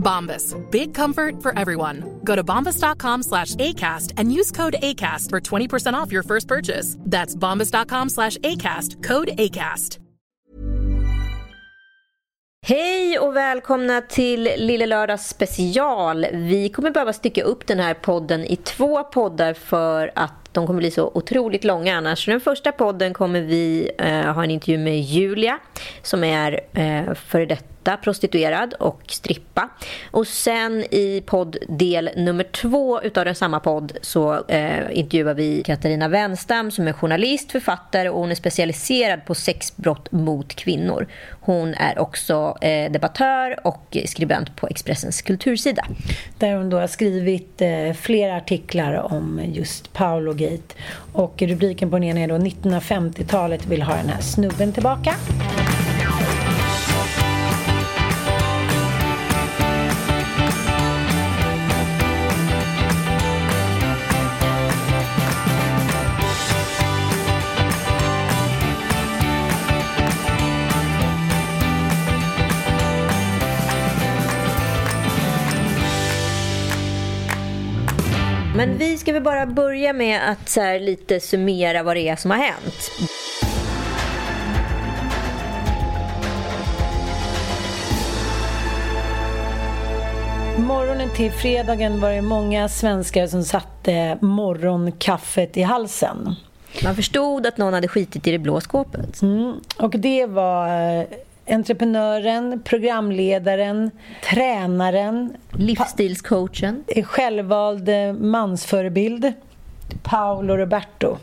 Bombas. Big comfort for everyone. Go to bombas.com slash ACAST and use code ACAST for 20% off your first purchase. That's bombas.com slash ACAST. Code ACAST. Hej och välkomna till Lille Lördags special. Vi kommer behöva stycka upp den här podden i två poddar för att de kommer bli så otroligt långa annars. Så den första podden kommer vi eh, ha en intervju med Julia som är eh, före detta prostituerad och strippa. Och sen i podd del nummer två utav den samma podd så eh, intervjuar vi Katarina Wenstam som är journalist, författare och hon är specialiserad på sexbrott mot kvinnor. Hon är också eh, debattör och skribent på Expressens kultursida. Där hon då har skrivit eh, flera artiklar om just Paolo Gate. Och rubriken på den ena är då 1950-talet vill ha den här snubben tillbaka. Men vi ska väl bara börja med att så lite summera vad det är som har hänt. Morgonen till fredagen var det många svenskar som satte morgonkaffet i halsen. Man förstod att någon hade skitit i det blå skåpet. Mm. Och det var eh, entreprenören, programledaren, tränaren, livsstilscoachen, självvald eh, mansförebild, Paolo Roberto.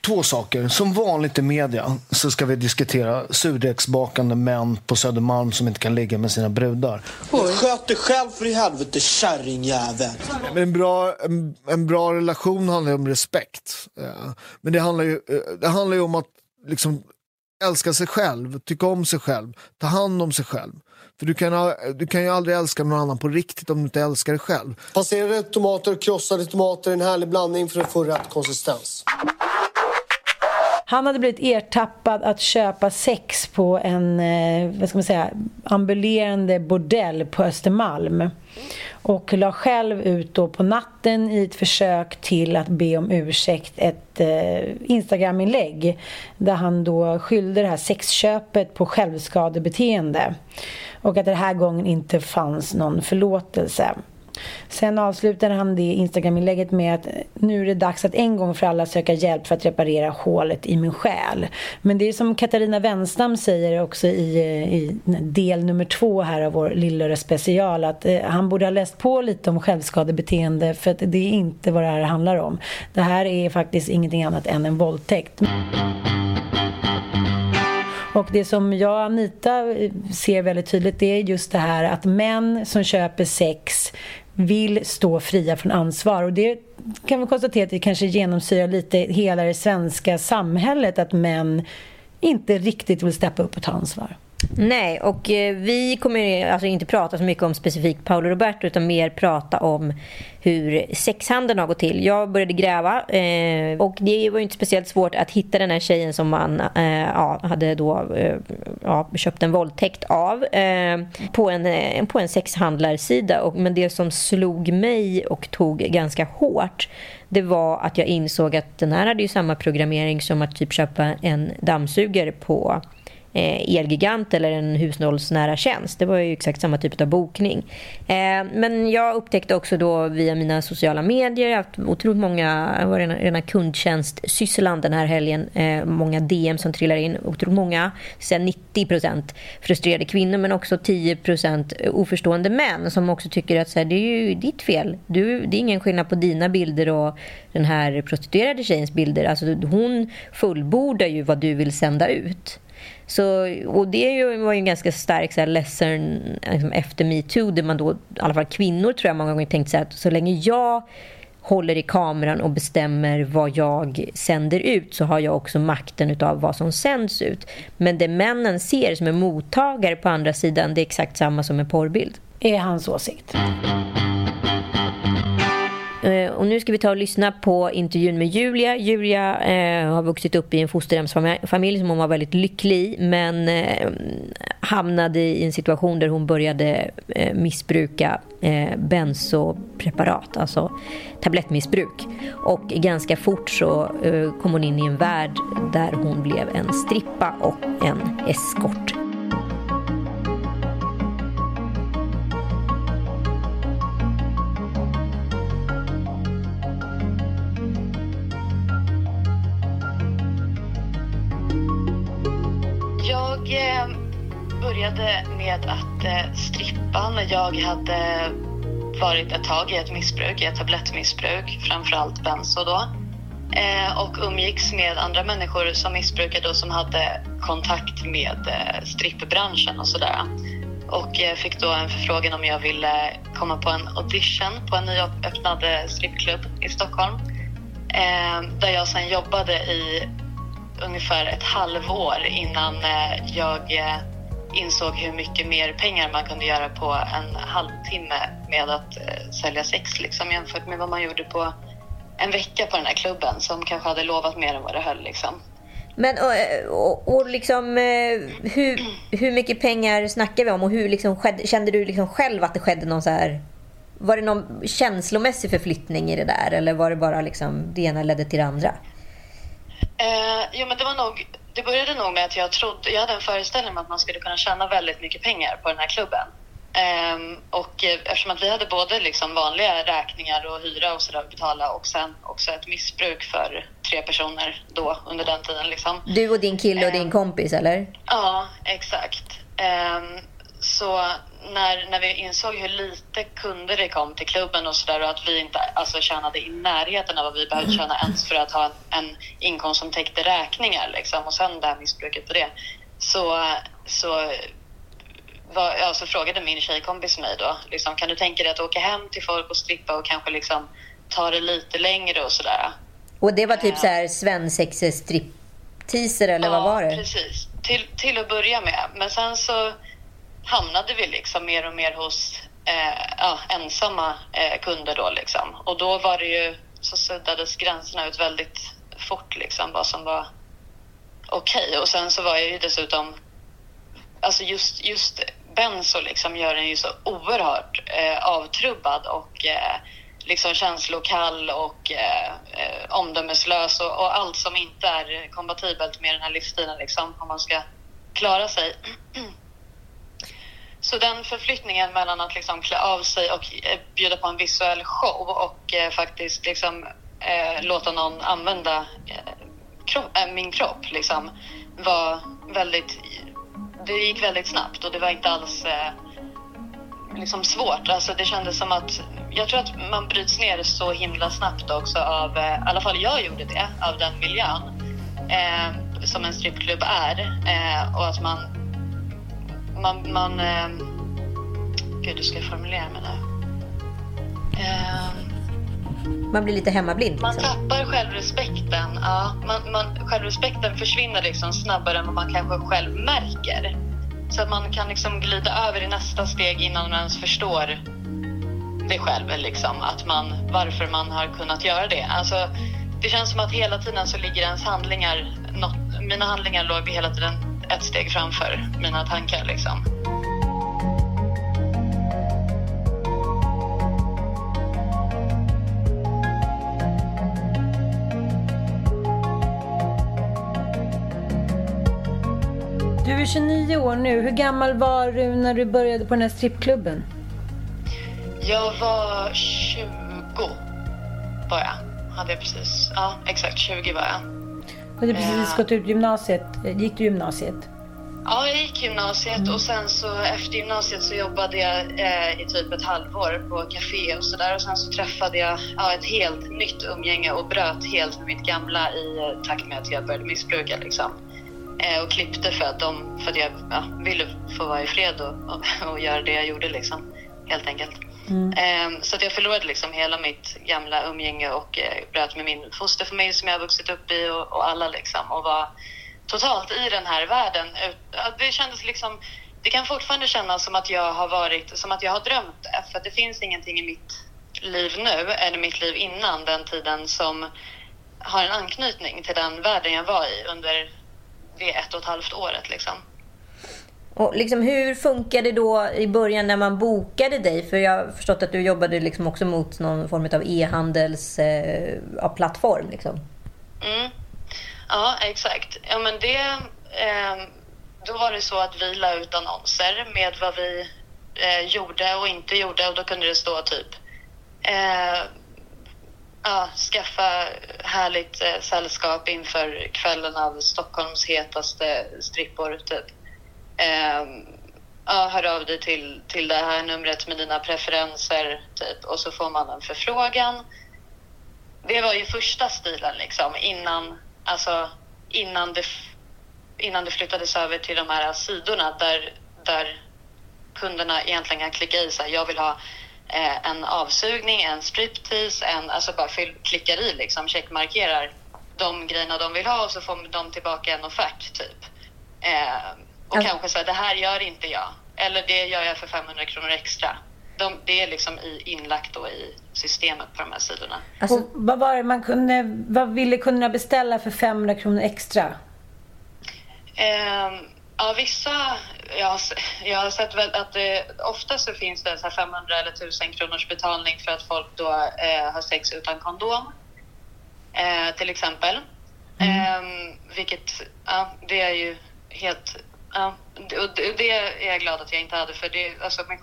Två saker. Som vanligt i media så ska vi diskutera surdegsbakande män på Södermalm som inte kan ligga med sina brudar. Sköt dig själv för i helvete, kärringjävel. En bra, en, en bra relation handlar ju om respekt. Men det handlar ju, det handlar ju om att liksom älska sig själv, tycka om sig själv, ta hand om sig själv. För du kan, du kan ju aldrig älska någon annan på riktigt om du inte älskar dig själv. Passerade tomater och krossade tomater, en härlig blandning för att få rätt konsistens. Han hade blivit ertappad att köpa sex på en eh, vad ska man säga, ambulerande bordell på Östermalm. Och la själv ut då på natten i ett försök till att be om ursäkt ett eh, Instagram-inlägg där han då skyllde det här sexköpet på självskadebeteende. Och att det här gången inte fanns någon förlåtelse. Sen avslutar han det Instagram-inlägget med att nu är det dags att en gång för alla söka hjälp för att reparera hålet i min själ. Men det är som Katarina Wenstam säger också i, eh, i del nummer två här av vår Lillöra special att eh, han borde ha läst på lite om självskadebeteende för att det är inte vad det här handlar om. Det här är faktiskt ingenting annat än en våldtäkt. Och det som jag och Anita eh, ser väldigt tydligt det är just det här att män som köper sex vill stå fria från ansvar. Och det kan vi konstatera att det kanske genomsyrar lite hela det svenska samhället att män inte riktigt vill steppa upp och ta ansvar. Nej, och eh, vi kommer alltså inte prata så mycket om specifikt Paolo Roberto utan mer prata om hur sexhandeln har gått till. Jag började gräva eh, och det var inte speciellt svårt att hitta den här tjejen som man eh, ja, hade då eh, ja, köpt en våldtäkt av eh, på, en, eh, på en sexhandlarsida. Och, men det som slog mig och tog ganska hårt det var att jag insåg att den här hade ju samma programmering som att typ köpa en dammsugare på Eh, Elgigant eller en hushållsnära tjänst. Det var ju exakt samma typ av bokning. Eh, men jag upptäckte också då via mina sociala medier att otroligt många, det var rena, rena kundtjänstsysslan den här helgen. Eh, många DM som trillar in. Otroligt många, Sen 90% frustrerade kvinnor men också 10% oförstående män som också tycker att så här, det är ju ditt fel. Du, det är ingen skillnad på dina bilder och den här prostituerade tjejens bilder. Alltså hon fullbordar ju vad du vill sända ut. Så, och det var ju en ganska stark så här, liksom, efter metoo där man då, i alla fall kvinnor tror jag många gånger tänkt så att så länge jag håller i kameran och bestämmer vad jag sänder ut så har jag också makten utav vad som sänds ut. Men det männen ser som en mottagare på andra sidan det är exakt samma som en porrbild. Är hans åsikt. Eh, och nu ska vi ta och lyssna på intervjun med Julia. Julia eh, har vuxit upp i en fosterhemsfamilj som hon var väldigt lycklig i. Men eh, hamnade i en situation där hon började eh, missbruka eh, bensopreparat, Alltså tablettmissbruk. Och ganska fort så eh, kom hon in i en värld där hon blev en strippa och en eskort. Hade strippan. jag hade varit ett tag i ett missbruk, i ett tablettmissbruk, framförallt benzo då. Eh, och umgicks med andra människor som missbrukade och som hade kontakt med eh, strippbranschen och sådär. Och fick då en förfrågan om jag ville komma på en audition på en nyöppnad eh, strippklubb i Stockholm. Eh, där jag sen jobbade i ungefär ett halvår innan eh, jag insåg hur mycket mer pengar man kunde göra på en halvtimme med att eh, sälja sex liksom, jämfört med vad man gjorde på en vecka på den här klubben som kanske hade lovat mer än vad det höll. Liksom. Men och, och, och liksom, eh, hur, hur mycket pengar snackar vi om och hur liksom kände du liksom själv att det skedde någon så här var det någon känslomässig förflyttning i det där eller var det bara liksom det ena ledde till det andra? Eh, jo, men det var nog det började nog med att jag trodde, jag hade en föreställning om att man skulle kunna tjäna väldigt mycket pengar på den här klubben. Um, och eh, eftersom att vi hade både liksom vanliga räkningar och hyra och sådär att betala och sen också ett missbruk för tre personer då under den tiden. Liksom. Du och din kille och um, din kompis eller? Ja, exakt. Um, så när, när vi insåg hur lite kunder det kom till klubben och sådär och att vi inte alltså, tjänade i närheten av vad vi behövde tjäna ens för att ha en, en inkomst som täckte räkningar liksom, och sen det här missbruket på det. Så, så, var, ja, så frågade min tjejkompis mig då, liksom, kan du tänka dig att åka hem till folk och strippa och kanske liksom ta det lite längre och sådär. Och det var typ så här svensexe stripteaser eller ja, vad var det? precis. Till, till att börja med. Men sen så hamnade vi liksom mer och mer hos eh, ja, ensamma eh, kunder då liksom. Och då var det ju, så suddades gränserna ut väldigt fort liksom vad som var okej. Okay. Och sen så var jag ju dessutom, alltså just, just benzo liksom gör en ju så oerhört eh, avtrubbad och eh, liksom känslokall och eh, eh omdömeslös och, och, allt som inte är kompatibelt med den här livsstilen liksom om man ska klara sig. Så den förflyttningen mellan att liksom klä av sig och eh, bjuda på en visuell show och eh, faktiskt liksom, eh, låta någon använda eh, kropp, äh, eh, min kropp liksom, var väldigt... Det gick väldigt snabbt och det var inte alls eh, liksom svårt. Alltså det kändes som att... Jag tror att man bryts ner så himla snabbt också av... Eh, I alla fall jag gjorde det, av den miljön eh, som en strippklubb är. och att man man... man eh, gud, hur ska jag formulera mig nu? Eh, man blir lite hemmablind. Liksom. Man tappar självrespekten. Ja, man, man, självrespekten försvinner liksom snabbare än vad man kanske själv märker. Så att man kan liksom glida över i nästa steg innan man ens förstår det själv. Liksom, att man, varför man har kunnat göra det. Alltså, det känns som att hela tiden så ligger ens handlingar... Något, mina handlingar låg hela tiden ett steg framför mina tankar. Liksom. Du är 29 år nu. Hur gammal var du när du började på den här strippklubben? Jag var 20 var jag. Hade jag precis. Ja, exakt 20 var jag. Du hade precis gått ut gymnasiet. Gick du gymnasiet? Ja, jag gick gymnasiet och sen så efter gymnasiet så jobbade jag eh, i typ ett halvår på café och sådär och sen så träffade jag ja, ett helt nytt umgänge och bröt helt med mitt gamla i eh, takt med att jag började missbruka liksom. Eh, och klippte för att, de, för att jag ja, ville få vara i fred och, och, och göra det jag gjorde liksom, helt enkelt. Mm. Ehm, så att jag förlorade liksom hela mitt gamla umgänge och eh, bröt med min fosterfamilj som jag har vuxit upp i och, och alla liksom och var totalt i den här världen. Det kändes liksom, det kan fortfarande kännas som att jag har varit, som att jag har drömt. För att det finns ingenting i mitt liv nu, eller mitt liv innan den tiden som har en anknytning till den världen jag var i under det ett och ett halvt året liksom. Och liksom, hur funkade det då i början när man bokade dig? För jag har förstått att du jobbade liksom också mot någon form av e-handelsplattform. eh, ja. Liksom. Mm. Ja, exakt. Ja, men det, eh, då var det så att vi la ut annonser med vad vi eh, gjorde och inte gjorde och då kunde det stå typ eh, ja, skaffa härligt eh, sällskap inför kvällen av Stockholms hetaste strippor, typ. Eh, ja, hör av dig till, till det här numret med dina preferenser, typ. Och så får man en förfrågan. Det var ju första stilen liksom innan, alltså, innan, det, innan det flyttades över till de här sidorna där, där kunderna egentligen kan klicka i så här, jag vill ha eh, en avsugning, en striptease, en, alltså bara fyll, klickar i liksom, checkmarkerar de grejerna de vill ha och så får de tillbaka en offert typ. Eh, och Alltså- kanske så här, det här gör inte jag. Eller det gör jag för 500 kronor extra. De, det är liksom i, inlagt då i systemet på de här sidorna. Alltså, Och vad var det man kunde, vad ville kunderna beställa för 500 kronor extra? Ehm, ja, vissa... Jag har, jag har sett väl att det, ofta så finns det så här 500 eller 1000 kronors betalning för att folk då eh, har sex utan kondom. Eh, till exempel. Ehm, vilket, ja, det är ju helt... Ja, det, och det, är jag glad att jag inte hade för det, alltså med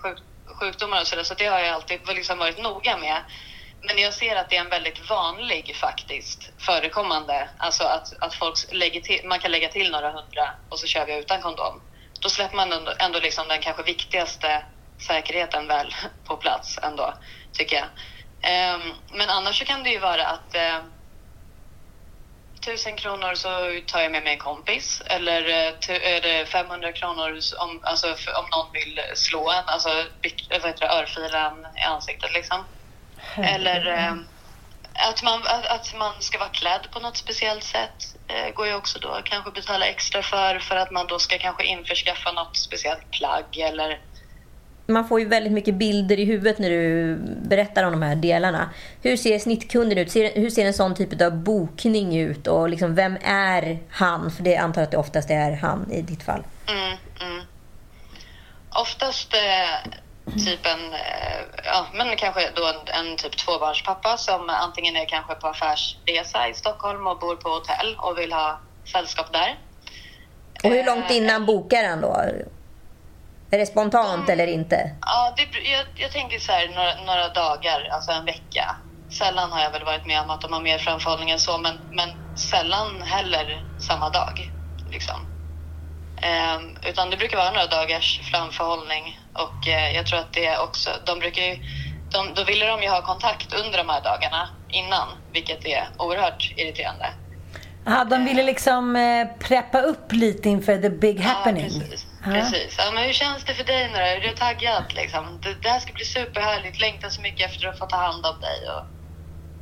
sjukdomar och sådär, så det har jag alltid liksom varit noga med. Men jag ser att det är en väldigt vanlig faktiskt förekommande, alltså att, att folk lägger till, man kan lägga till några hundra och så kör vi utan kondom. Då släpper man ändå, ändå liksom den kanske viktigaste säkerheten väl på plats ändå, tycker jag. Um, men annars så kan det ju vara att uh, tusen kronor så tar jag med mig en kompis eller är det 500 kronor om, alltså, om någon vill slå en, alltså vad heter det, örfila en i ansiktet liksom. Eller eh, att, man, att, att man ska vara klädd på något speciellt sätt eh, går ju också då kanske betala extra för för att man då ska kanske införskaffa något speciellt plagg eller man får ju väldigt mycket bilder i huvudet när du berättar om de här delarna. Hur ser snittkunden ut? Hur ser en sån typ av bokning ut? Och liksom, vem är han? För det antar jag att det oftast är han i ditt fall. Mm, mm. Oftast eh, typ en, eh, ja men kanske då en, en typ tvåbarnspappa som antingen är kanske på affärsresa i Stockholm och bor på hotell och vill ha sällskap där. Och hur långt Eh, innan bokar han då? Är det spontant eller inte? Ja, det, jag, jag tänker så här några, några dagar, alltså en vecka. Sällan har jag väl varit med om att de har mer framförhållning än så, men, men sällan heller samma dag. Liksom. Ehm, utan det brukar vara några dagars framförhållning och eh, jag tror att det också, de brukar ju, de, då ville de ju ha kontakt under de här dagarna innan, vilket är oerhört irriterande. Ja, de ville liksom eh, preppa upp lite inför the big happening. Ja, precis. Precis. Ja, men hur känns det för dig nu då? Är du taggad? Liksom? Det, det här ska bli superhärligt. Längtar så mycket efter att få ta hand om dig. Och,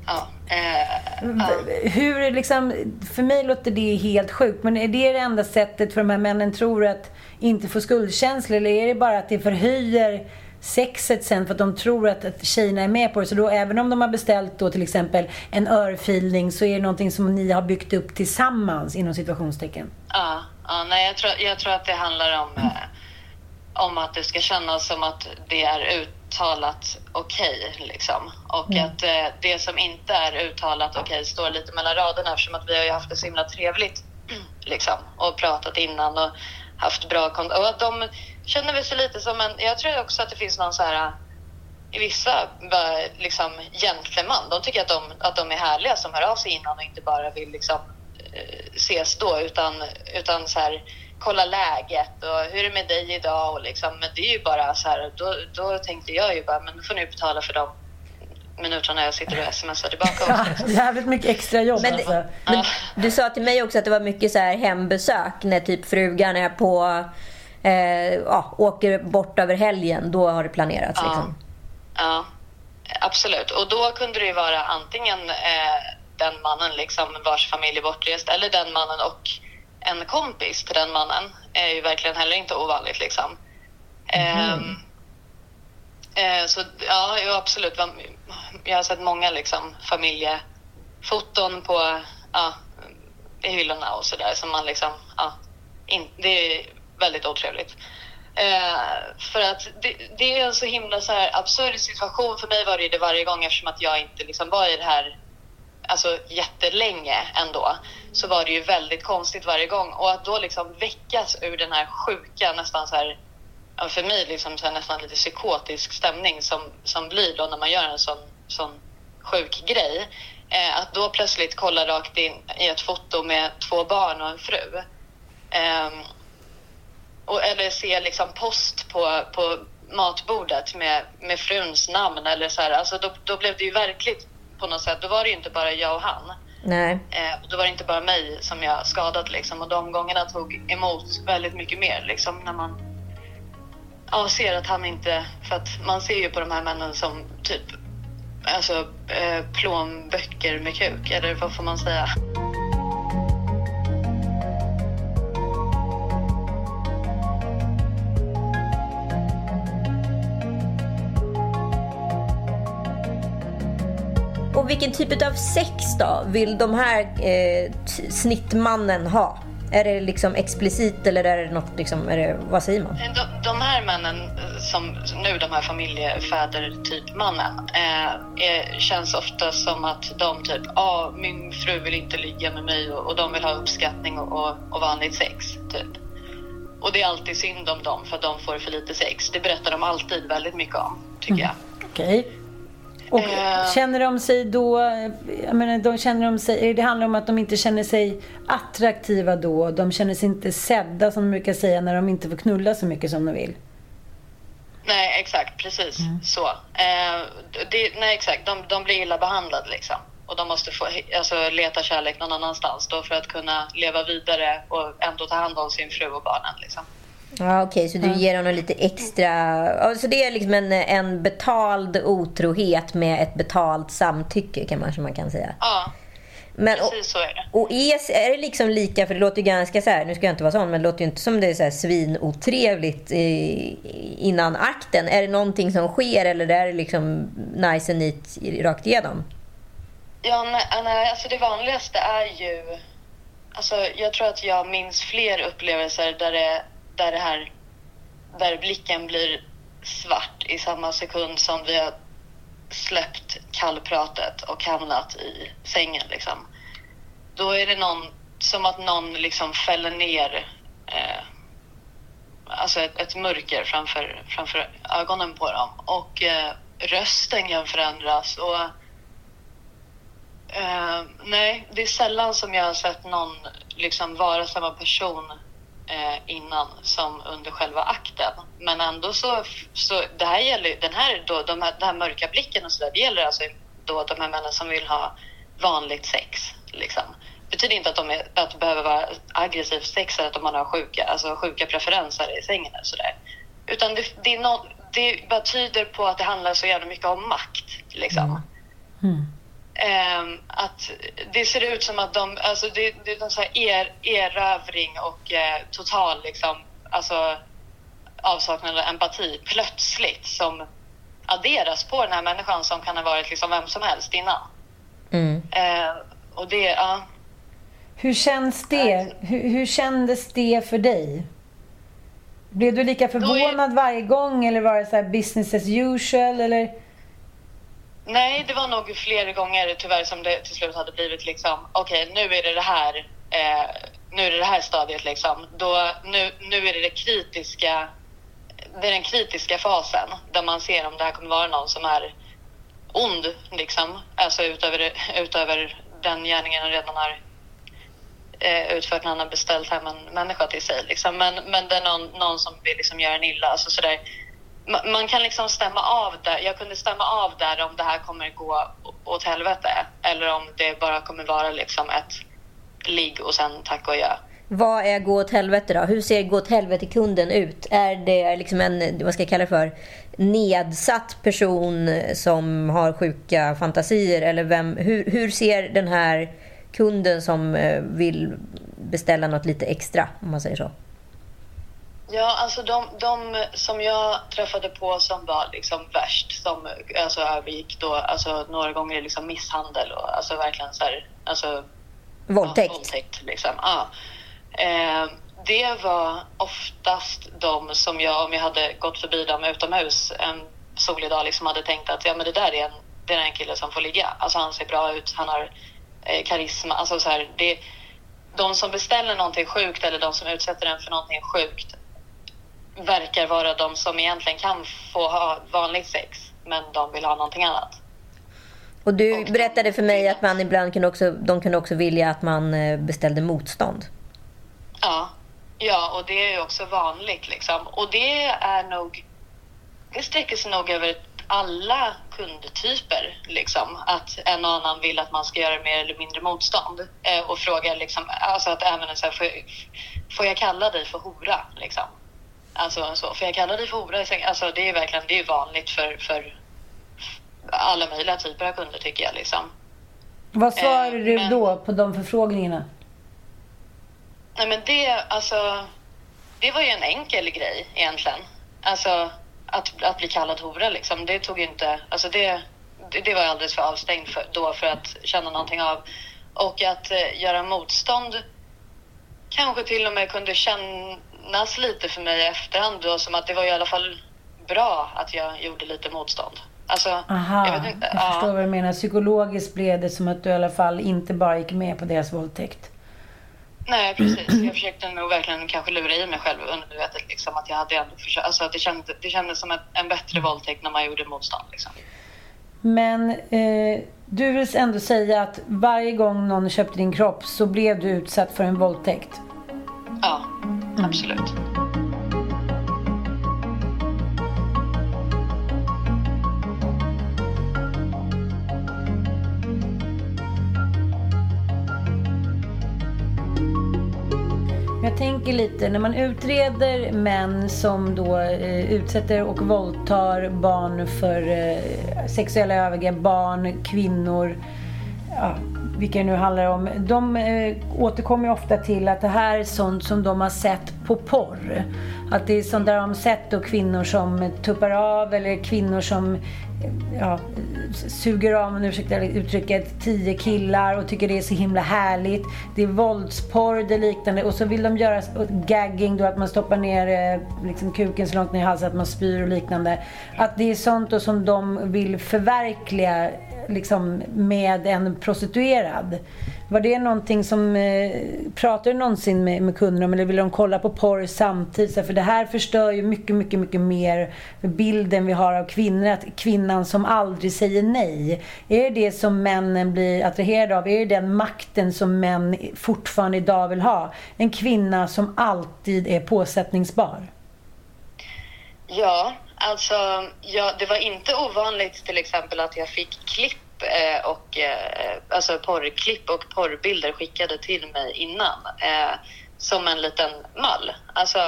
ja, eh, ja. Hur är liksom, för mig låter det helt sjukt, men är det det enda sättet för de här männen tror att inte få skuldkänslor eller är det bara att det förhöjer sexet sen för att de tror att, att tjejerna är med på det? Så då även om de har beställt då till exempel en örfilning så är det någonting som ni har byggt upp tillsammans inom situationstecken? Ja, ja, nej, jag, tror, jag tror att det handlar om, eh, om att det ska kännas som att det är uttalat okej. liksom. Och att eh, det som inte är uttalat okej står lite mellan raderna eftersom att vi har ju haft det så himla trevligt liksom, och pratat innan. Och haft bra kontakt. Och att de känner väl sig lite som en... Jag tror också att det finns någon så här... I vissa liksom gentleman. De tycker att de, att de är härliga som hör av sig innan och inte bara vill liksom eh, ses då utan, utan så här kolla läget och hur är det med dig idag och liksom, men det är ju bara så här, då, då tänkte jag ju bara, men då får ni betala för dem minuterna jag sitter och smsar tillbaka. Ja, jävligt mycket extra jobb Men, alltså. men du sa till mig också att det var mycket så här hembesök när typ frugan är på eh, ja, åker bort över helgen. Då har det planerats. Ja. Liksom. Ja, absolut. Och då kunde det ju vara antingen eh, den mannen liksom vars familj är bortrest eller den mannen och en kompis till den mannen. är ju verkligen heller inte ovanligt liksom. Ehm, eh, så ja, jo, absolut. Jag har sett många liksom familjefoton på ja, i hyllorna och sådär som man liksom, ja, in, det är väldigt otrevligt. Eh, för att det, det är en så himla så här absurd situation. För mig var det det varje gång eftersom att jag inte liksom var i det här alltså, jättelänge ändå. Så var det ju väldigt konstigt varje gång. Och att då liksom väckas ur den här sjuka, nästan så här, för mig liksom så här, nästan lite psykotisk stämning som, som blir då när man gör en sån, sån sjuk grej. Eh, att då plötsligt kolla rakt in i ett foto med två barn och en fru. Eh, och, eller se liksom post på, på matbordet med, med fruns namn. Eller så här. Alltså då, då blev det ju verkligt på något sätt. Då var det ju inte bara jag och han. Nej. Eh, och då var det inte bara mig som jag skadat liksom. Och de gångerna tog emot väldigt mycket mer liksom när man ja, ser att han inte... För att man ser ju på de här männen som typ alltså eh, plånböcker med kuk. Eller vad får man säga? Och vilken typ av sex då vill de här eh, snittmannen ha? Är det liksom explicit eller är det något liksom, är det, vad säger man? De, de här männen, eh, som nu de här familjefäder-typ-mannen, eh, känns ofta som att de typ, ja, ah, min fru vill inte ligga med mig och, och de vill ha uppskattning och, och, och vanligt sex, typ. Och det är alltid synd om dem för att de får för lite sex. Det berättar de alltid väldigt mycket om, tycker jag. Okej. Och Eh. känner de sig då, jag menar, de känner de sig, det handlar om att de inte känner sig attraktiva då, de känner sig inte sedda som de brukar säga när de inte får knulla så mycket som de vill. Nej, exakt. Precis så. Eh, det, nej, exakt. De, de blir illa behandlade liksom. Och de måste få, alltså, leta kärlek någon annanstans då för att kunna leva vidare och ändå ta hand om sin fru och barnen. Liksom. Ja, Okej, så du ger honom lite extra... Så det är liksom en, en betald otrohet med ett betalt samtycke kan man, som man kan säga. Ja, Men, och, precis så är det. och är, är det liksom lika, för det låter ju ganska så här, nu ska jag inte vara sån, men det låter ju inte som det är så här svinotrevligt innan akten. Är det någonting som sker eller är det liksom nice and neat rakt igenom? Ja, nej, alltså det vanligaste är ju... Alltså, jag tror att jag minns fler upplevelser där det, där det här... Där blicken blir svart i samma sekund som vi har släppt kallpratet och hamnat i sängen. Liksom. Då är det någon, som att någon liksom fäller ner eh, alltså ett, ett mörker framför, framför ögonen på dem. Och eh, rösten kan förändras. Och Eh, nej, det är sällan som jag har sett någon liksom vara samma person eh, Eh, innan som under själva akten. Men ändå så, så det här gäller den här, då, de här, den här mörka blicken och så där, det gäller alltså då de här männen som vill ha vanligt sex. Liksom. Det betyder inte att, de är, att det behöver vara aggressivt sex eller att man har sjuka, alltså sjuka preferenser i sängen eller sådär. Utan det, det, är det bara tyder på att det handlar så jävla mycket om makt. Liksom. Mm. Mm. Ehm, att det ser ut som att de, alltså det, det är sån här er, erövring och eh, total liksom, alltså avsaknad av empati plötsligt som adderas på den här människan som kan ha varit liksom vem som helst innan. Mm. Ehm, och det, ja. Hur känns det? Hur, hur kändes det för dig? Blev du lika förvånad varje gång eller var det så business as usual? Eller? Nej, det var nog flera gånger tyvärr som det till slut hade blivit liksom, okej okay, nu är det det här, eh, nu är det det här stadiet liksom. Då, nu, nu är det det kritiska, det är den kritiska fasen där man ser om det här kommer vara någon som är ond liksom. Alltså utöver, utöver den gärningen han redan har eh, utfört när han har beställt hem en människa till sig. Liksom. Men, men det är någon, någon som vill liksom göra en illa. Alltså sådär. Man, kan liksom stämma av där. Jag kunde stämma av där om det här kommer gå åt helvete eller om det bara kommer vara liksom ett ligg och sen tack och adjö. Vad är gå åt helvete då? Hur ser gå åt helvete-kunden ut? Är det liksom en, vad ska jag kalla det för, nedsatt person som har sjuka fantasier? Eller vem, hur, hur ser den här kunden som eh, vill beställa något lite extra, om man säger så? Ja, alltså de, de som jag träffade på som var liksom värst, som alltså övergick då alltså några gånger liksom misshandel och alltså verkligen så här, alltså Våldtäkt? Ja, våldtäkt liksom. Ja. Eh, det var oftast de som jag, om jag hade gått förbi dem utomhus en solig dag, liksom hade tänkt att ja, men det där är en, det är en kille som får ligga. Alltså han ser bra ut, han har eh, karisma. Alltså så här, det, de som beställer någonting sjukt eller de som utsätter en för någonting sjukt verkar vara de som egentligen kan få ha vanligt sex, men de vill ha någonting annat. Och du berättade för mig att man ibland kan också, de kan också vilja att man eh, beställde motstånd. Ja, ja och det är ju också vanligt liksom. Och det är nog, det sträcker sig nog över alla kundtyper liksom. Att en och annan vill att man ska göra mer eller mindre motstånd eh, och frågar liksom, alltså att även så här, får, får jag kalla dig för hora liksom? Alltså så, får jag kalla dig för hora? Alltså det är verkligen, det är vanligt för, för alla möjliga typer av kunder tycker jag. Liksom. Vad svarar Eh, du men- då på de förfrågningarna? Nej men det, alltså, det var ju en enkel grej egentligen. Alltså att, att bli kallad hora liksom, det tog inte, alltså det, det, det var jag alldeles för avstängd för, då för att känna någonting av. Och att eh, göra motstånd kanske till och med kunde kännas lite för mig i efterhand då, som att det var i alla fall bra att jag gjorde lite motstånd. Alltså, Aha, jag jag, vet inte. ja. förstår vad du menar. Psykologiskt blev det som att du i alla fall inte bara gick med på deras våldtäkt. Nej, precis. Jag försökte nog verkligen kanske lura i mig själv undermedvetet liksom, att jag hade ändå försökt, alltså det kändes, det kändes som en, en bättre våldtäkt när man gjorde motstånd. Liksom. Men eh, du vill ändå säga att varje gång någon köpte din kropp så blev du utsatt för en våldtäkt? Ja, absolut. Jag tänker lite, när man utreder män som då eh, utsätter och våldtar barn för eh, sexuella övergrepp, barn, kvinnor, ja, vilka det nu handlar om. De eh, återkommer ofta till att det här är sånt som de har sett på porr. Att det är sånt där de har sett då kvinnor som tuppar av eller kvinnor som eh, ja, suger av, om ursäkta uttrycket, tio killar och tycker det är så himla härligt. Det är våldsporr, det är liknande och så vill de göra gagging då att man stoppar ner eh, liksom kuken så långt ner i halsen att man spyr och liknande. Att det är sånt då som de vill förverkliga liksom med en prostituerad. Var det någonting som, eh, pratade du någonsin med, med kunderna om eller ville de kolla på porr samtidigt? För det här förstör ju mycket, mycket, mycket mer bilden vi har av kvinnor. Att kvinnan som aldrig säger nej. Är det det som männen blir attraherade av? Är det den makten som män fortfarande idag vill ha? En kvinna som alltid är påsättningsbar. Ja, alltså ja, det var inte ovanligt till exempel att jag fick klipp eh, och eh, alltså porrklipp och porrbilder skickade till mig innan eh, som en liten mall. Alltså,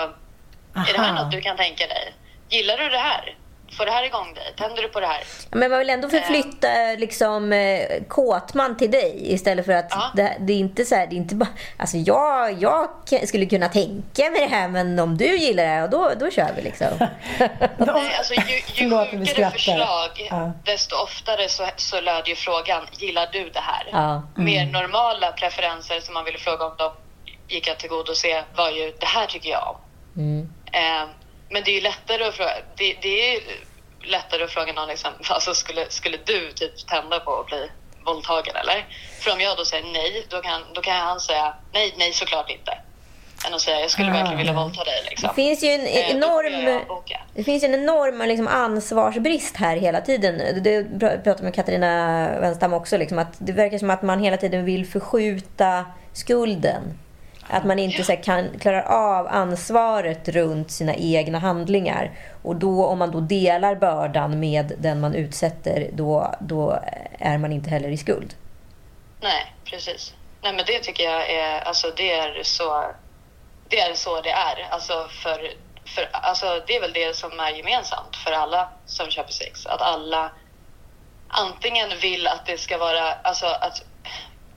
är det här Aha. något du kan tänka dig? Gillar du det här? Får det här igång dig? Tänder du på det här? Men man vill ändå förflytta liksom, eh, Kåtman till dig istället för att Ja. det, det är inte så här, det är inte bara... Alltså jag, jag skulle kunna tänka mig det här men om du gillar det här, då, då kör vi liksom. Nej, alltså ju, ju sjukare förslag, Ja. desto oftare så, så löd ju frågan, gillar du det här? Ja. Mer normala preferenser som man ville fråga om de gick att tillgodose var ju, det här tycker jag om. Mm. Eh, men det är ju lättare att fråga, det, det är lättare att fråga någon liksom, alltså skulle, skulle du typ tända på att bli våldtagen eller? För om jag då säger nej, då kan, då kan han säga nej, nej såklart inte. Än att säga jag skulle verkligen vilja våldta dig. Liksom. Det finns ju en Eh, enorm, det finns en enorm liksom, ansvarsbrist här hela tiden. Det pratade med Katarina Wenstam också. Liksom, att det verkar som att man hela tiden vill förskjuta skulden. Att man inte så här, kan klara av ansvaret runt sina egna handlingar. Och då, om man då delar bördan med den man utsätter, då, då är man inte heller i skuld. Nej, precis. Nej, men det tycker jag är, alltså det är så det är, så det är. Alltså för, för, alltså det är väl det som är gemensamt för alla som köper sex. Att alla antingen vill att det ska vara, alltså att,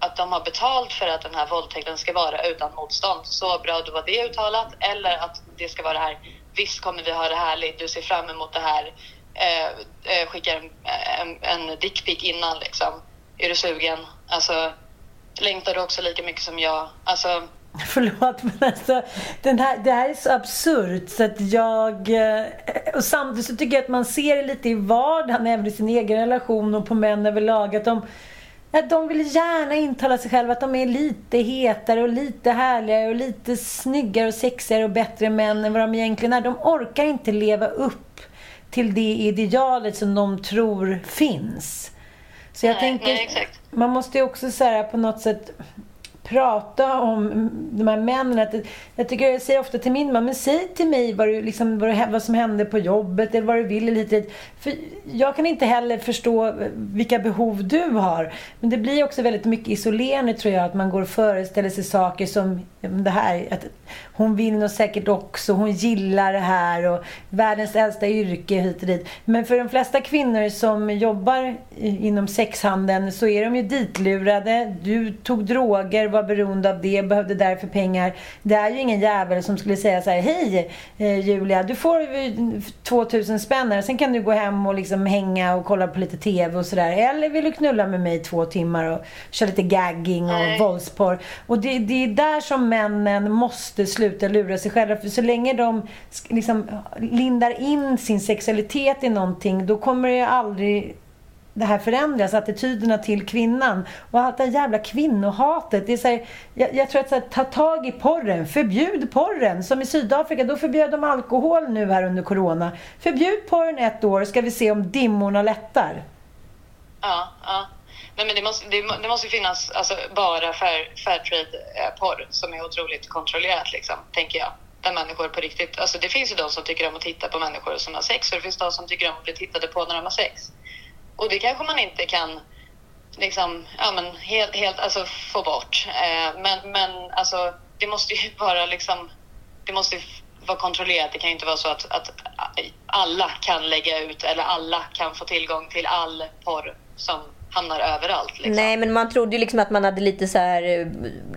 att de har betalt för att den här våldtäkten ska vara utan motstånd. Så bra, då var det uttalat. Eller att det ska vara det här, visst kommer vi ha det härligt, du ser fram emot det här. Eh, eh, skickar en, en, en dickpic innan liksom. Är du sugen? Alltså, längtar du också lika mycket som jag? Alltså, Förlåt men alltså, den här, det här är så absurt så att jag... Eh, och samtidigt så tycker jag att man ser det lite i vardagen, även i sin egen relation och på män överlag. Att de, att de vill gärna intala sig själva att de är lite hetare och lite härligare och lite snyggare och sexigare och bättre män än vad de egentligen är. De orkar inte leva upp till det idealet som de tror finns. Så jag Nej, tänker, nej, man måste ju också så här, på något sätt prata om de här männen. Att, jag tycker jag säger ofta till min man, men säg till mig vad, du, liksom, vad, du, vad som hände på jobbet eller vad du vill eller. För jag kan inte heller förstå vilka behov du har. Men det blir också väldigt mycket isolerande tror jag, att man går och föreställer sig saker som det här, att hon vill nog säkert också, hon gillar det här och världens äldsta yrke hit och dit. Men för de flesta kvinnor som jobbar inom sexhandeln så är de ju ditlurade. Du tog droger, var beroende av det, behövde därför pengar. Det är ju ingen jävel som skulle säga så här, hej eh, Julia, du får ju 2000 spänn sen kan du gå hem och liksom hänga och kolla på lite TV och sådär. Eller vill du knulla med mig i två timmar och köra lite gagging och Nej. våldsporr. Och det, det är där som männen måste sluta lura sig själva. För så länge de liksom lindar in sin sexualitet i någonting, då kommer det aldrig det här förändras, attityderna till kvinnan. Och allt det här jävla kvinnohatet. Det är så här, jag, jag tror att så här, ta tag i porren, förbjud porren. Som i Sydafrika, då förbjöd de alkohol nu här under Corona. Förbjud porren ett år, ska vi se om dimmorna lättar. Ja, ja. Nej, men det måste, det, det måste ju finnas alltså, bara fair, Fairtrade-porr eh, som är otroligt kontrollerat, liksom, tänker jag. Där människor på riktigt... Alltså, det finns ju de som tycker om att titta på människor som har sex och det finns de som tycker om att bli tittade på när de har sex. Och det kanske man inte kan liksom, ja, men helt, helt alltså, få bort. Eh, men men alltså, det måste ju vara liksom... Det måste vara kontrollerat. Det kan ju inte vara så att, att alla kan lägga ut eller alla kan få tillgång till all porr som hamnar överallt. Liksom. Nej, men man trodde ju liksom att man hade lite så här eh,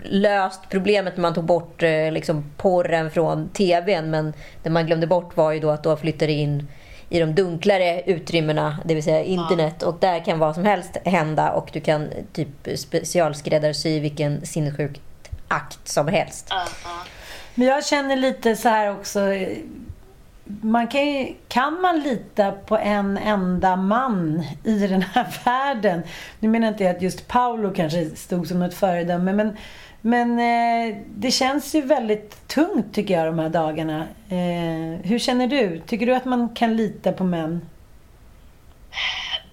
löst problemet när man tog bort eh, liksom porren från tvn. Men det man glömde bort var ju då att då flyttade in i de dunklare utrymmena, det vill säga internet. Och där kan vad som helst hända och du kan eh, typ specialskräddarsy vilken sinnessjuk akt som helst. Ja, ja. Men jag känner lite så här också. Man kan, kan man lita på en enda man i den här världen? Nu menar inte jag att just Paolo kanske stod som något föredöme. Men, men eh, det känns ju väldigt tungt tycker jag de här dagarna. Eh, hur känner du? Tycker du att man kan lita på män?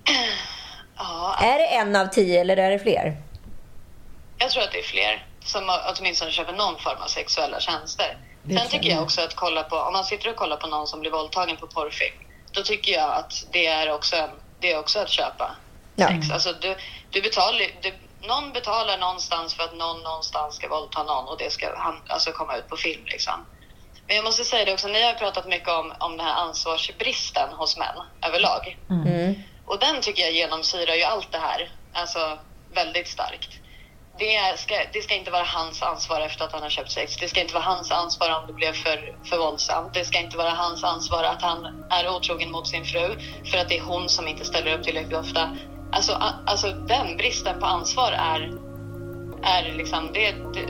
ja, Är det en av tio eller är det fler? jag tror att det är fler som åtminstone köper någon form av sexuella tjänster. Det Sen tycker jag. också att kolla på, om man sitter och kollar på någon som blir våldtagen på porrfilm, då tycker jag att det är också, det är också att köpa Ja. sex. Alltså du, du betalar, du, någon betalar någonstans för att någon någonstans ska våldta någon och det ska han, alltså komma ut på film liksom. Men jag måste säga det också, ni har pratat mycket om, om den här ansvarsbristen hos män överlag. Mm. Och den tycker jag genomsyrar ju allt det här, alltså väldigt starkt. Det ska, det ska inte vara hans ansvar efter att han har köpt sex. Det ska inte vara hans ansvar om det blev för, för våldsamt. Det ska inte vara hans ansvar att han är otrogen mot sin fru för att det är hon som inte ställer upp tillräckligt ofta. Alltså, a, alltså den bristen på ansvar är, är liksom, det, det,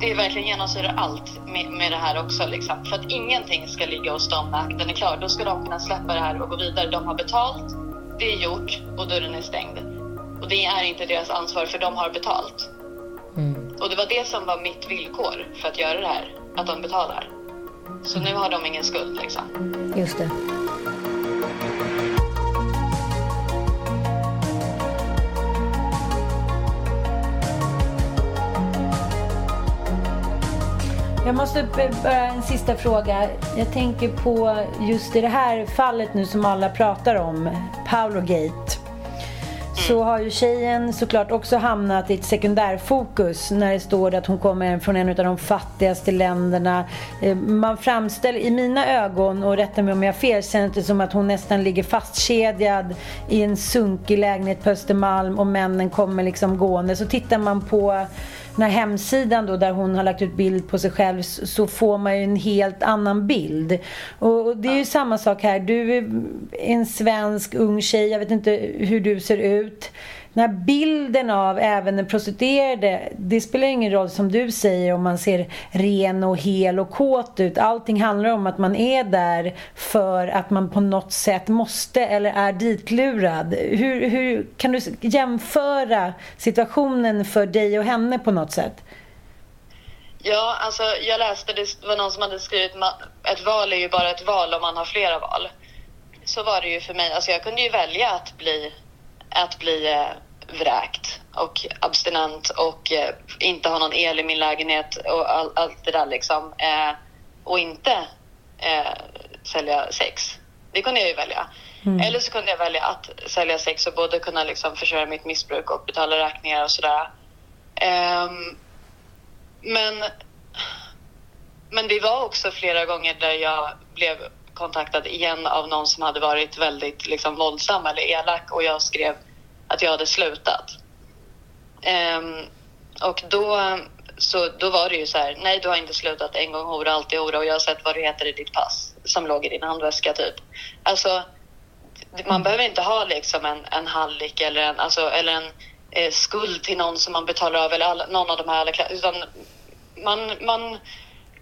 det verkligen genomsyrar allt med, med det här också. Liksom. För att ingenting ska ligga hos dem när akten är klar. Då ska de kunna släppa det här och gå vidare. De har betalt, det är gjort och dörren är stängd. Och Och det är inte deras ansvar för de har betalt. Och det var det som var mitt villkor för att göra det här. Att de betalar. Så nu har de ingen skuld liksom. Just det. Jag måste bara en sista fråga. Jag tänker på just i det här fallet nu som alla pratar om, Paolo Gate. Så har ju tjejen såklart också hamnat i ett sekundärfokus när det står att hon kommer från en av de fattigaste länderna. Eh, man framställer, i mina ögon, och rätta mig om jag har fel, känns det som att hon nästan ligger fastkedjad i en sunkig lägenhet på Östermalm och männen kommer liksom gående. Så tittar man på den här hemsidan då där hon har lagt ut bild på sig själv så får man ju en helt annan bild. Och och det är ju samma sak här. Du är en svensk ung tjej, jag vet inte hur du ser ut. Den här bilden av även den prostituerade, det spelar ingen roll som du säger om man ser ren och hel och kåt ut. Allting handlar om att man är där för att man på något sätt måste eller är ditlurad. Hur, hur kan du jämföra situationen för dig och henne på något sätt? Ja, alltså jag läste, det var någon som hade skrivit ett val är ju bara ett val om man har flera val. Så var det ju för mig. Alltså jag kunde ju välja att bli, att bli eh, vräkt och abstinent och eh, inte ha någon el i min lägenhet och all, allt det där liksom. Eh, och inte eh, sälja sex. Det kunde jag ju välja. Eller så kunde jag välja att sälja sex och både kunna liksom försörja mitt missbruk och betala räkningar och sådär. Ehm, men, men det var också flera gånger där jag blev kontaktad igen av någon som hade varit väldigt liksom, våldsam eller elak och jag skrev att jag hade slutat. Um, och då, så, då var det ju så här, nej du har inte slutat en gång hora, alltid hora och jag har sett vad du heter i ditt pass som låg i din handväska typ. Alltså, man behöver inte ha liksom en, en hallick eller en, alltså, eller en eh, skuld till någon som man betalar av eller alla, någon av de här alla, utan man, man,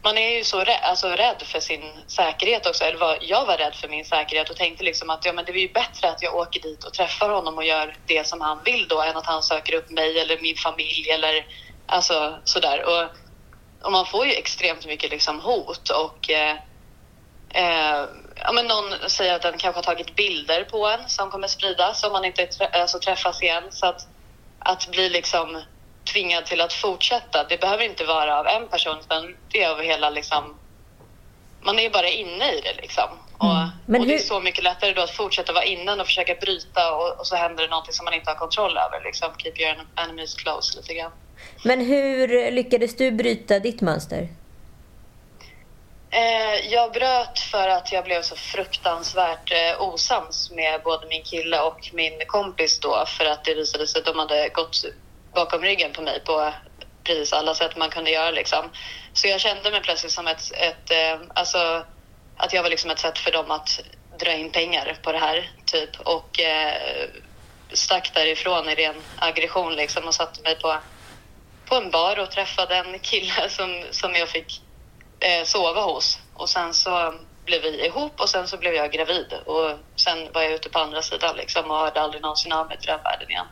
man är ju så rädd, alltså rädd för sin säkerhet också. Eller var, jag var rädd för min säkerhet och tänkte liksom att ja, men det är ju bättre att jag åker dit och träffar honom och gör det som han vill då än att han söker upp mig eller min familj eller alltså sådär. Och, och man får ju extremt mycket liksom hot och eh, Eh, ja, men någon säger att den kanske har tagit bilder på en som kommer spridas om man inte trä- alltså, träffas igen. Så att, att bli liksom tvingad till att fortsätta, det behöver inte vara av en person utan det är över hela liksom... Man är ju bara inne i det liksom. Och, Men och det är så mycket lättare då att fortsätta vara inne och försöka bryta och, och så händer det någonting som man inte har kontroll över. Liksom. Keep your enemies close lite grann. Men hur lyckades du bryta ditt mönster? Eh, jag bröt för att jag blev så fruktansvärt eh, osams med både min kille och min kompis då för att det visade sig att de hade gått bakom ryggen på mig på precis alla sätt man kunde göra liksom. Så jag kände mig plötsligt som ett, ett eh, alltså att jag var liksom ett sätt för dem att dra in pengar på det här typ och eh, stack därifrån i ren aggression liksom och satte mig på, på en bar och träffade en kille som, som jag fick eh, sova hos. Och sen så blev vi ihop och sen så blev jag gravid. Och sen var jag ute på andra sidan liksom och hörde aldrig någonsin av mig till den världen igen.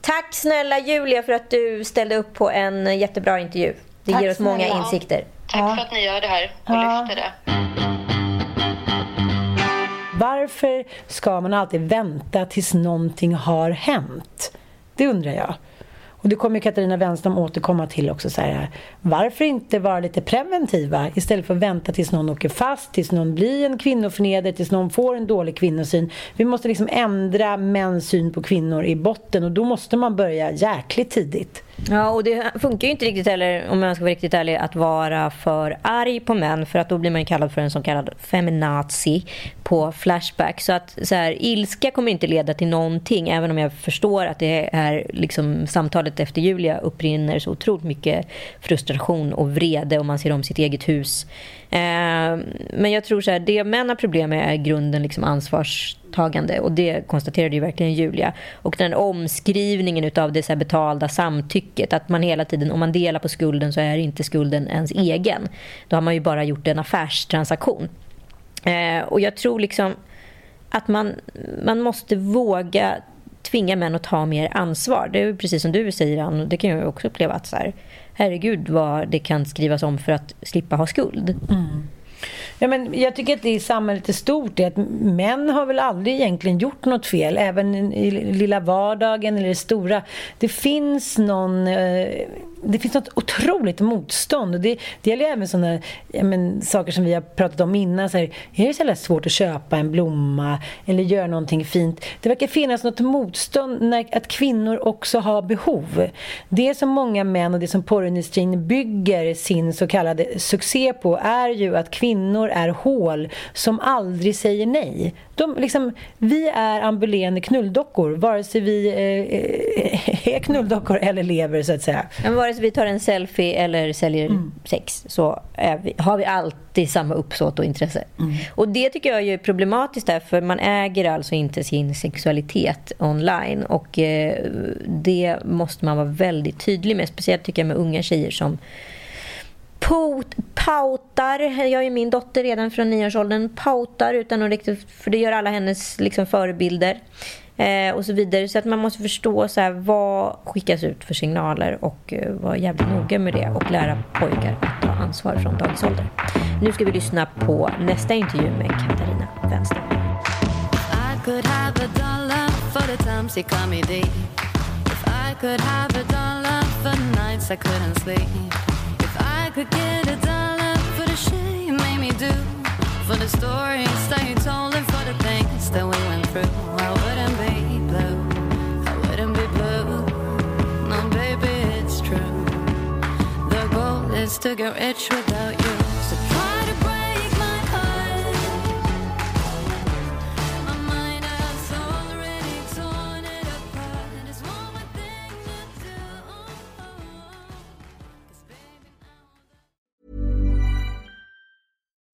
Tack snälla Julia för att du ställde upp på en jättebra intervju. Det Tack ger oss många snälla. insikter. Tack Ja. för att ni gör det här och Ja. lyfter det. Varför ska man alltid vänta tills någonting har hänt? Det undrar jag. Och det kommer ju Katarina Wenstam återkomma till också. Så här, varför inte vara lite preventiva istället för att vänta tills någon åker fast, tills någon blir en kvinnoförnedrare, tills någon får en dålig kvinnosyn. Vi måste liksom ändra mäns syn på kvinnor i botten och då måste man börja jäkligt tidigt. Ja, och det funkar ju inte riktigt heller, om jag ska vara riktigt ärlig, att vara för arg på män. För att då blir man ju kallad för en så kallad feminazi på Flashback. Så att så här, ilska kommer inte leda till någonting. Även om jag förstår att det är liksom samtalet efter Julia upprinner så otroligt mycket frustration och vrede och man ser om sitt eget hus. Eh, men jag tror så här, det män har problem med är i grunden liksom ansvarstagande och det konstaterade ju verkligen Julia. Och den omskrivningen utav det så här betalda samtycket, att man hela tiden, om man delar på skulden så är inte skulden ens egen. Då har man ju bara gjort en affärstransaktion. Eh, och jag tror liksom att man, man måste våga tvinga män att ta mer ansvar. Det är precis som du säger, Ann. Det kan jag också uppleva att så här, herregud vad det kan skrivas om för att slippa ha skuld. Mm. Ja, men jag tycker att det i samhället är stort är att män har väl aldrig egentligen gjort något fel, även i lilla vardagen eller det stora. Det finns någon eh, det finns något otroligt motstånd. Och det, det gäller även sådana men, saker som vi har pratat om innan. Så här, är det så jävla svårt att köpa en blomma eller göra någonting fint? Det verkar finnas något motstånd när att kvinnor också har behov. Det som många män och det som porrindustrin bygger sin så kallade succé på är ju att kvinnor är hål som aldrig säger nej. De, liksom, vi är ambulerande knulldockor, vare sig vi eh, är knulldockor eller lever, så att säga. Men vare sig vi tar en selfie eller säljer mm. sex så vi, har vi alltid samma uppsåt och intresse. Mm. Och det tycker jag är problematiskt där, för man äger alltså inte sin sexualitet online. Och eh, det måste man vara väldigt tydlig med, speciellt tycker jag med unga tjejer som Pot, pautar, jag är min dotter redan från nioårsåldern, pautar utan att riktigt, för det gör alla hennes liksom, förebilder eh, och så vidare. Så att man måste förstå så här, vad skickas ut för signaler och eh, vara jävligt noga med det och lära pojkar att ta ansvar från dagisålder. Nu ska vi lyssna på nästa intervju med Katarina Wenster. I could get a dollar for the shit you made me do, for the stories that you told, and for the things that we went through. I wouldn't be blue, I wouldn't be blue. No, baby, it's true. The goal is to get rich without you.